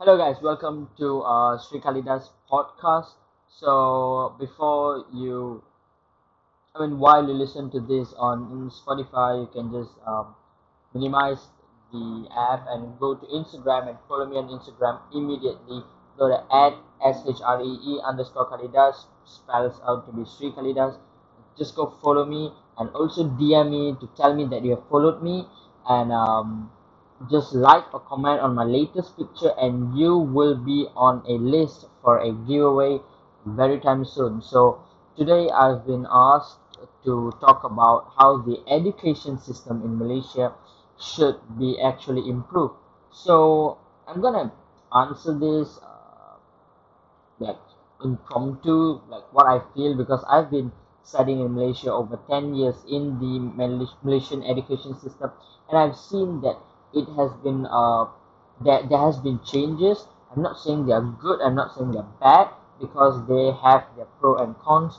Hello, guys. Welcome to uh, Shree Kalidas podcast. So, before you, I mean, while you listen to this on Spotify, you can just um, minimize the app and go to Instagram and follow me on Instagram immediately. Go to at s h r e e underscore Kalidas spells out to be Shree Kalidas. Just go follow me and also DM me to tell me that you have followed me and um, just like or comment on my latest picture and you will be on a list for a giveaway very time soon. So today i've been asked to talk about how the education system in malaysia should be actually improved. So i'm gonna answer this uh, like impromptu like what i feel because i've been studying in malaysia over 10 years in the malaysian education system and i've seen that it has been uh there there has been changes i'm not saying they are good i'm not saying they're bad because they have their pro and cons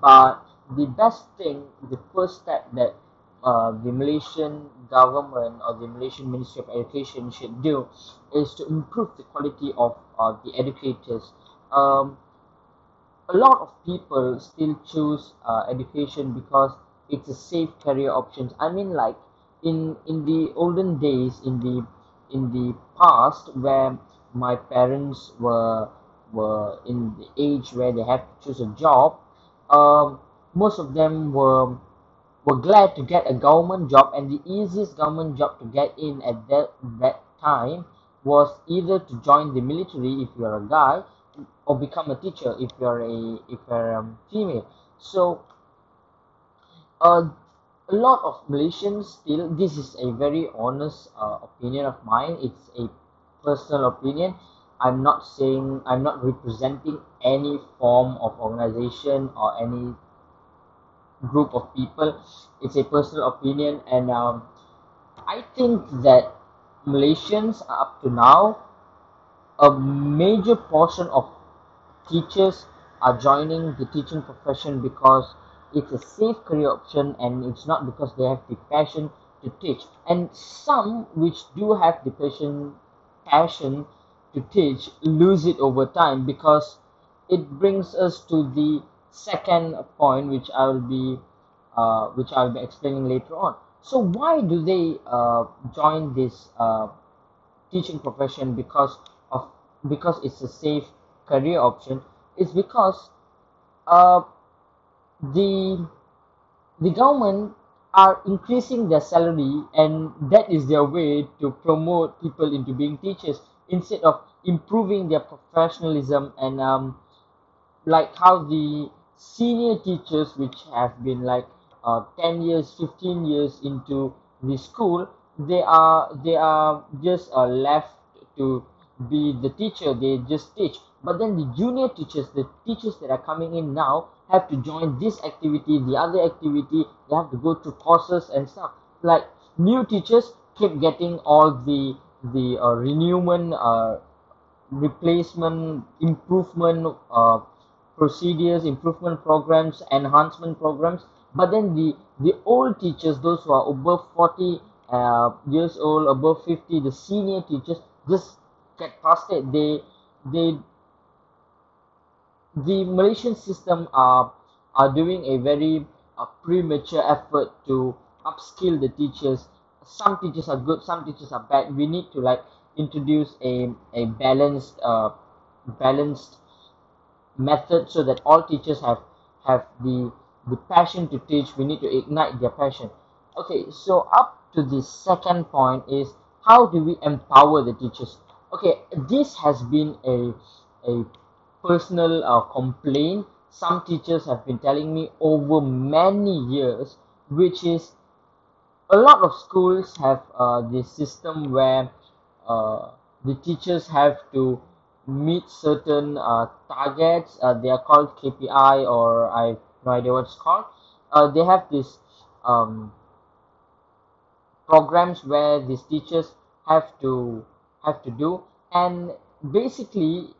but the best thing the first step that uh, the Malaysian government or the Malaysian Ministry of Education should do is to improve the quality of uh, the educators. Um, a lot of people still choose uh, education because it's a safe career option. I mean, like in in the olden days, in the in the past, where my parents were were in the age where they had to choose a job, um, most of them were were glad to get a government job, and the easiest government job to get in at that that time was either to join the military if you're a guy, or become a teacher if you're a if you're a female. So, uh, a lot of Malaysians still. This is a very honest uh, opinion of mine. It's a personal opinion. I'm not saying I'm not representing any form of organization or any group of people. It's a personal opinion, and um, I think that Malaysians up to now, a major portion of teachers are joining the teaching profession because it's a safe career option and it's not because they have the passion to teach. And some which do have the passion passion to teach lose it over time because it brings us to the second point which I will be uh, which I'll be explaining later on. So why do they uh, join this uh, teaching profession because of because it's a safe career option? It's because uh, the the government are increasing their salary and that is their way to promote people into being teachers instead of improving their professionalism and um, like how the senior teachers which have been like uh, 10 years 15 years into the school they are they are just uh, left to be the teacher they just teach. But then the junior teachers the teachers that are coming in now have to join this activity the other activity they have to go to courses and stuff. Like new teachers keep getting all the the uh, renewment uh, replacement improvement uh, procedures improvement programs enhancement programs. But then the the old teachers those who are above 40 uh, years old above 50 the senior teachers just get past it. They they the malaysian system are are doing a very uh, premature effort to upskill the teachers. Some teachers are good some teachers are bad. We need to like introduce a a balanced uh balanced method so that all teachers have have the the passion to teach. We need to ignite their passion. Okay so up to the second point is how do we empower the teachers? Okay this has been a a personal uh, complaint. Some teachers have been telling me over many years which is a lot of schools have uh, this system where uh, the teachers have to meet certain uh, targets. Uh, they are called kpi or i have no idea what it's called. Uh, they have this um, programs where these teachers have to have to do. And basically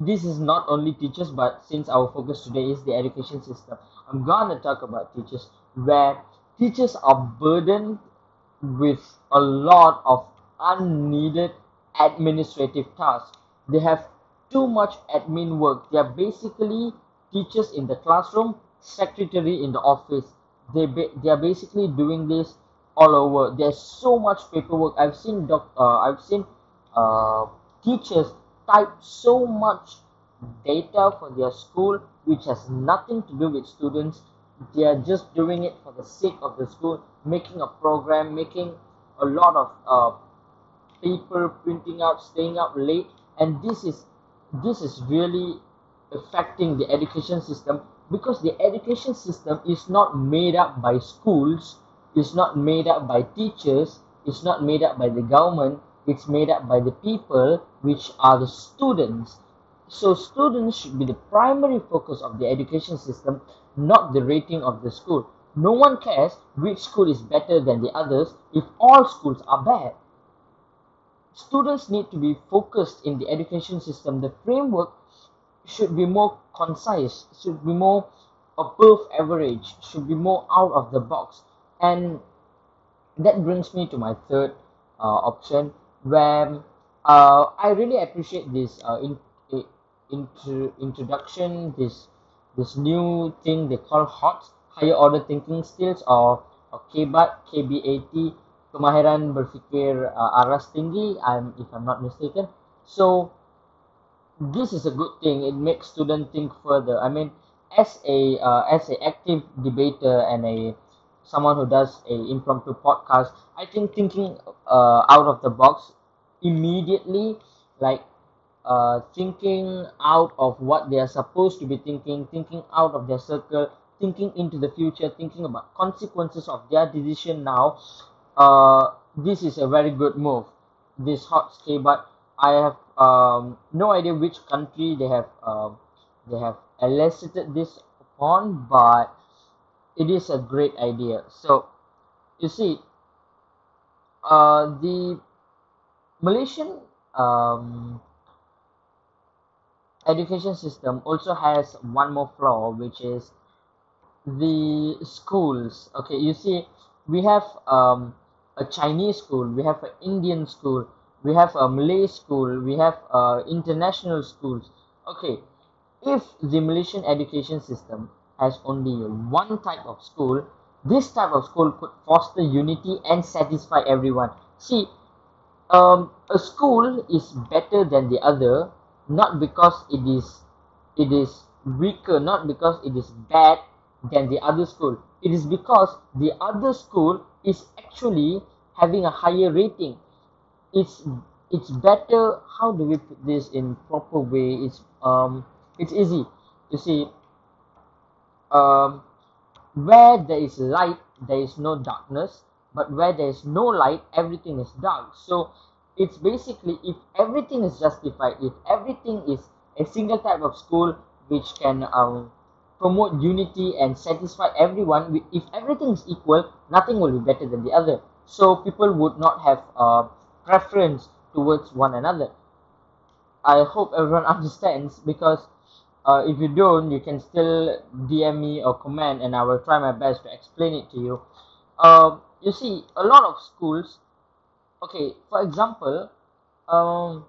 this is not only teachers but since our focus today is the education system i'm gonna talk about teachers where teachers are burdened with a lot of unneeded administrative tasks. They have too much admin work. They are basically teachers in the classroom secretary in the office. They they are basically doing this all over. There's so much paperwork. I've seen doc uh, i've seen uh, teachers type so much data for their school which has nothing to do with students. They are just doing it for the sake of the school making a program making a lot of uh, paper printing out staying up late. And this is this is really affecting the education system because the education system is not made up by schools it's not made up by teachers it's not made up by the government it's made up by the people which are the students. So students should be the primary focus of the education system not the rating of the school. No one cares which school is better than the others if all schools are bad. Students need to be focused in the education system. The framework should be more concise should be more above average should be more out of the box. And that brings me to my third uh, option where uh, I really appreciate this uh, in, in, intro, introduction this this new thing they call HOT higher order thinking skills or, or KBAT KBAT kemahiran berfikir uh, aras tinggi I'm if I'm not mistaken. So this is a good thing. It makes student think further. I mean as a uh, as a active debater and a someone who does a impromptu podcast I think thinking uh, out of the box immediately like uh, thinking out of what they are supposed to be thinking thinking out of their circle thinking into the future thinking about consequences of their decision now uh, this is a very good move. This hot stay but i have um, no idea which country they have uh, they have elicited this upon but it is a great idea. So you see uh, the malaysian um, education system also has one more flaw which is the schools. Okay you see we have um, a chinese school we have an indian school we have a malay school we have uh, international schools. Okay if the malaysian education system has only one type of school this type of school could foster unity and satisfy everyone. See um, a school is better than the other not because it is it is weaker not because it is bad than the other school. It is because the other school is actually having a higher rating. It's it's better how do we put this in proper way? It's um it's easy. You see um where there is light there is no darkness but where there is no light everything is dark. So it's basically if everything is justified if everything is a single type of school which can um, promote unity and satisfy everyone if everything is equal nothing will be better than the other. So people would not have a preference towards one another. I hope everyone understands because uh, if you don't you can still dm me or comment and i will try my best to explain it to you. Uh, you see a lot of schools okay for example um,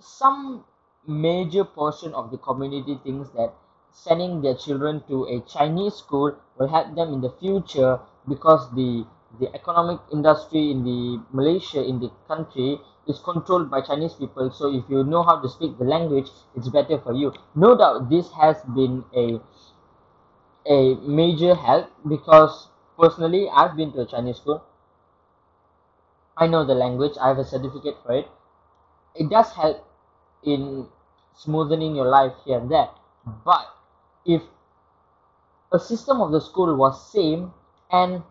some major portion of the community thinks that sending their children to a chinese school will help them in the future because the the economic industry in the malaysia in the country is controlled by chinese people. So if you know how to speak the language it's better for you. No doubt this has been a a major help because personally i've been to a chinese school I know the language, I have a certificate for it. It does help in smoothening your life here and there. But if a system of the school was same and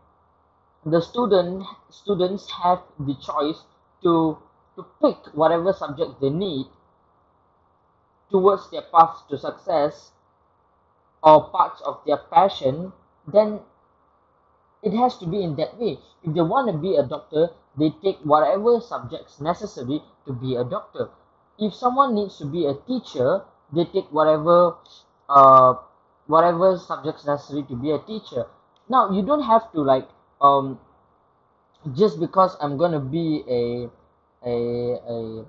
the student students have the choice to to pick whatever subject they need towards their path to success or parts of their passion, then it has to be in that way. If they want to be a doctor, they take whatever subjects necessary to be a doctor. If someone needs to be a teacher, they take whatever uh, whatever subjects necessary to be a teacher. Now you don't have to like um just because I'm gonna be a a a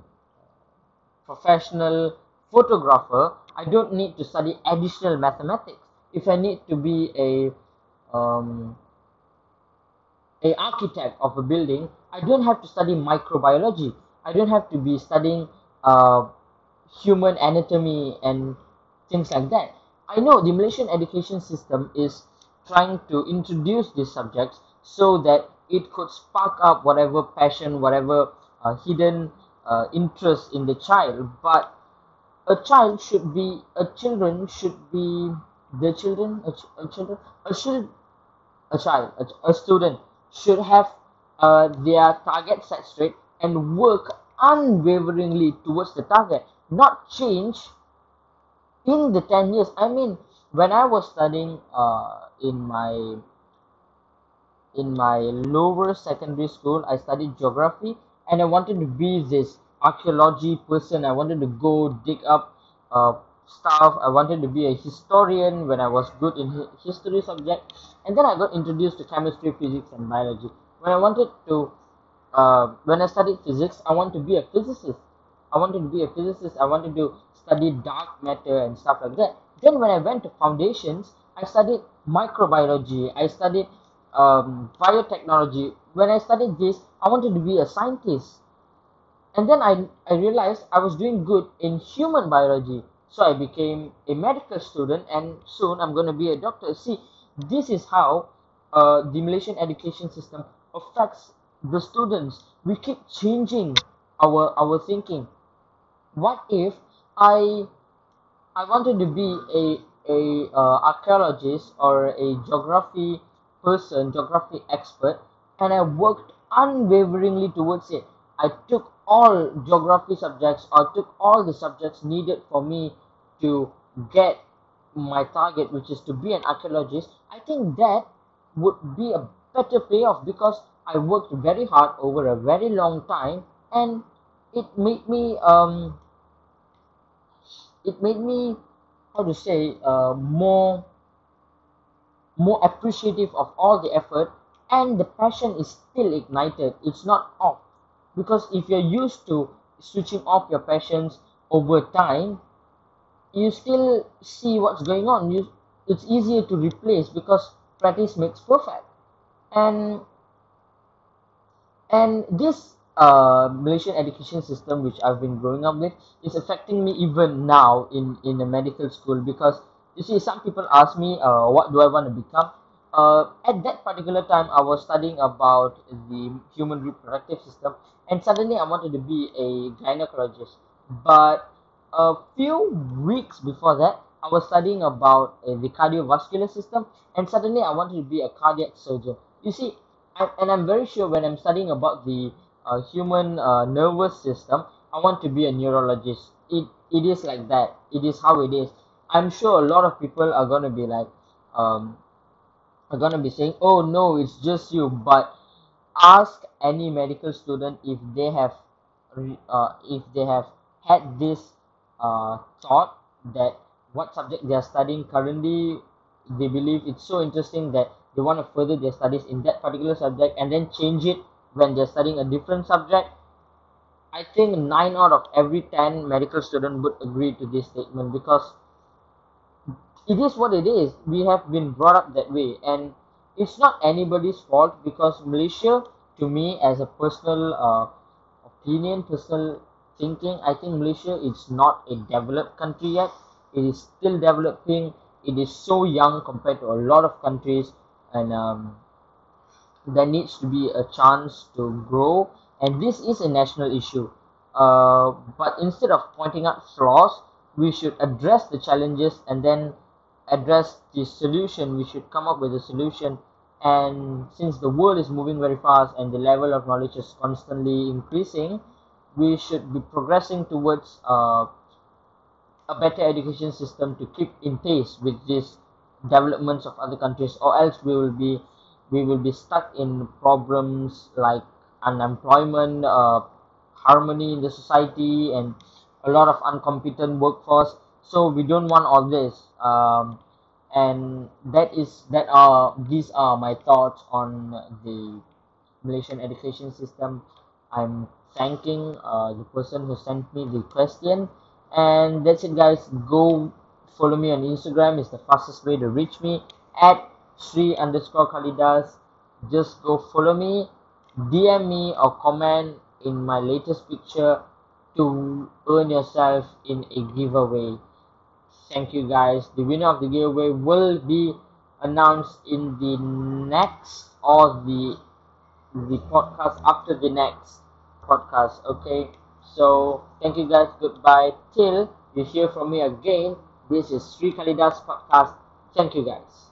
professional photographer, I don't need to study additional mathematics. If I need to be a um, a architect of a building, I don't have to study microbiology. I don't have to be studying uh, human anatomy and things like that. I know the Malaysian education system is trying to introduce these subjects so that it could spark up whatever passion, whatever uh, hidden uh, interest in the child. But a child should be, a children should be, the children, a, ch- a children, a, chil- a child, a, a student should have uh, their target set straight and work unwaveringly towards the target, not change in the 10 years. I mean, when I was studying uh, in my in my lower secondary school, I studied geography and I wanted to be this archaeology person. I wanted to go dig up uh, stuff. I wanted to be a historian when I was good in history subject. And then I got introduced to chemistry, physics, and biology. When I wanted to, uh, when I studied physics, I wanted to be a physicist. I wanted to be a physicist. I wanted to study dark matter and stuff like that. Then when I went to foundations, I studied microbiology. I studied um, biotechnology. When I studied this, I wanted to be a scientist. And then I, I realized I was doing good in human biology. So I became a medical student and soon I'm going to be a doctor. See, this is how uh, the Malaysian education system affects the students. We keep changing our, our thinking. What if I I wanted to be a a uh, archaeologist or a geography person, geography expert, and I worked unwaveringly towards it. I took all geography subjects or took all the subjects needed for me to get my target, which is to be an archaeologist. I think that would be a better payoff because I worked very hard over a very long time and it made me um it made me how to say uh, more more appreciative of all the effort and the passion is still ignited it's not off because if you're used to switching off your passions over time you still see what's going on you it's easier to replace because practice makes perfect and and this uh, Malaysian education system, which I've been growing up with, is affecting me even now in in a medical school because you see, some people ask me, uh, what do I want to become? Uh, at that particular time, I was studying about the human reproductive system, and suddenly I wanted to be a gynecologist. But a few weeks before that, I was studying about uh, the cardiovascular system, and suddenly I wanted to be a cardiac surgeon. You see, I, and I'm very sure when I'm studying about the uh, human uh, nervous system, I want to be a neurologist. It it is like that. It is how it is. I'm sure a lot of people are gonna be like, um, are gonna be saying, "Oh no, it's just you." But ask any medical student if they have, uh, if they have had this uh, thought that what subject they are studying currently, they believe it's so interesting that they want to further their studies in that particular subject and then change it when they're studying a different subject. I think nine out of every ten medical student would agree to this statement because it is what it is. We have been brought up that way, and it's not anybody's fault because Malaysia, to me, as a personal uh, opinion, personal thinking, I think Malaysia is not a developed country yet. It is still developing. It is so young compared to a lot of countries, and um, there needs to be a chance to grow. And this is a national issue. Uh, but instead of pointing out flaws, we should address the challenges and then address the solution. We should come up with a solution. And since the world is moving very fast and the level of knowledge is constantly increasing, we should be progressing towards uh, a better education system to keep in pace with these developments of other countries, or else we will be we will be stuck in problems like unemployment, uh, harmony in the society, and a lot of incompetent workforce. So we don't want all this. Um, and that is that are these are my thoughts on the Malaysian education system. I'm thanking uh, the person who sent me the question. And that's it, guys. Go follow me on Instagram. It's the fastest way to reach me at Shree underscore Kalidas. Just go follow me, DM me, or comment in my latest picture to earn yourself in a giveaway. Thank you, guys. The winner of the giveaway will be announced in the next or the the podcast after the next podcast. Okay. So thank you guys. Goodbye. Till you hear from me again. This is Shree Kalidas podcast. Thank you guys.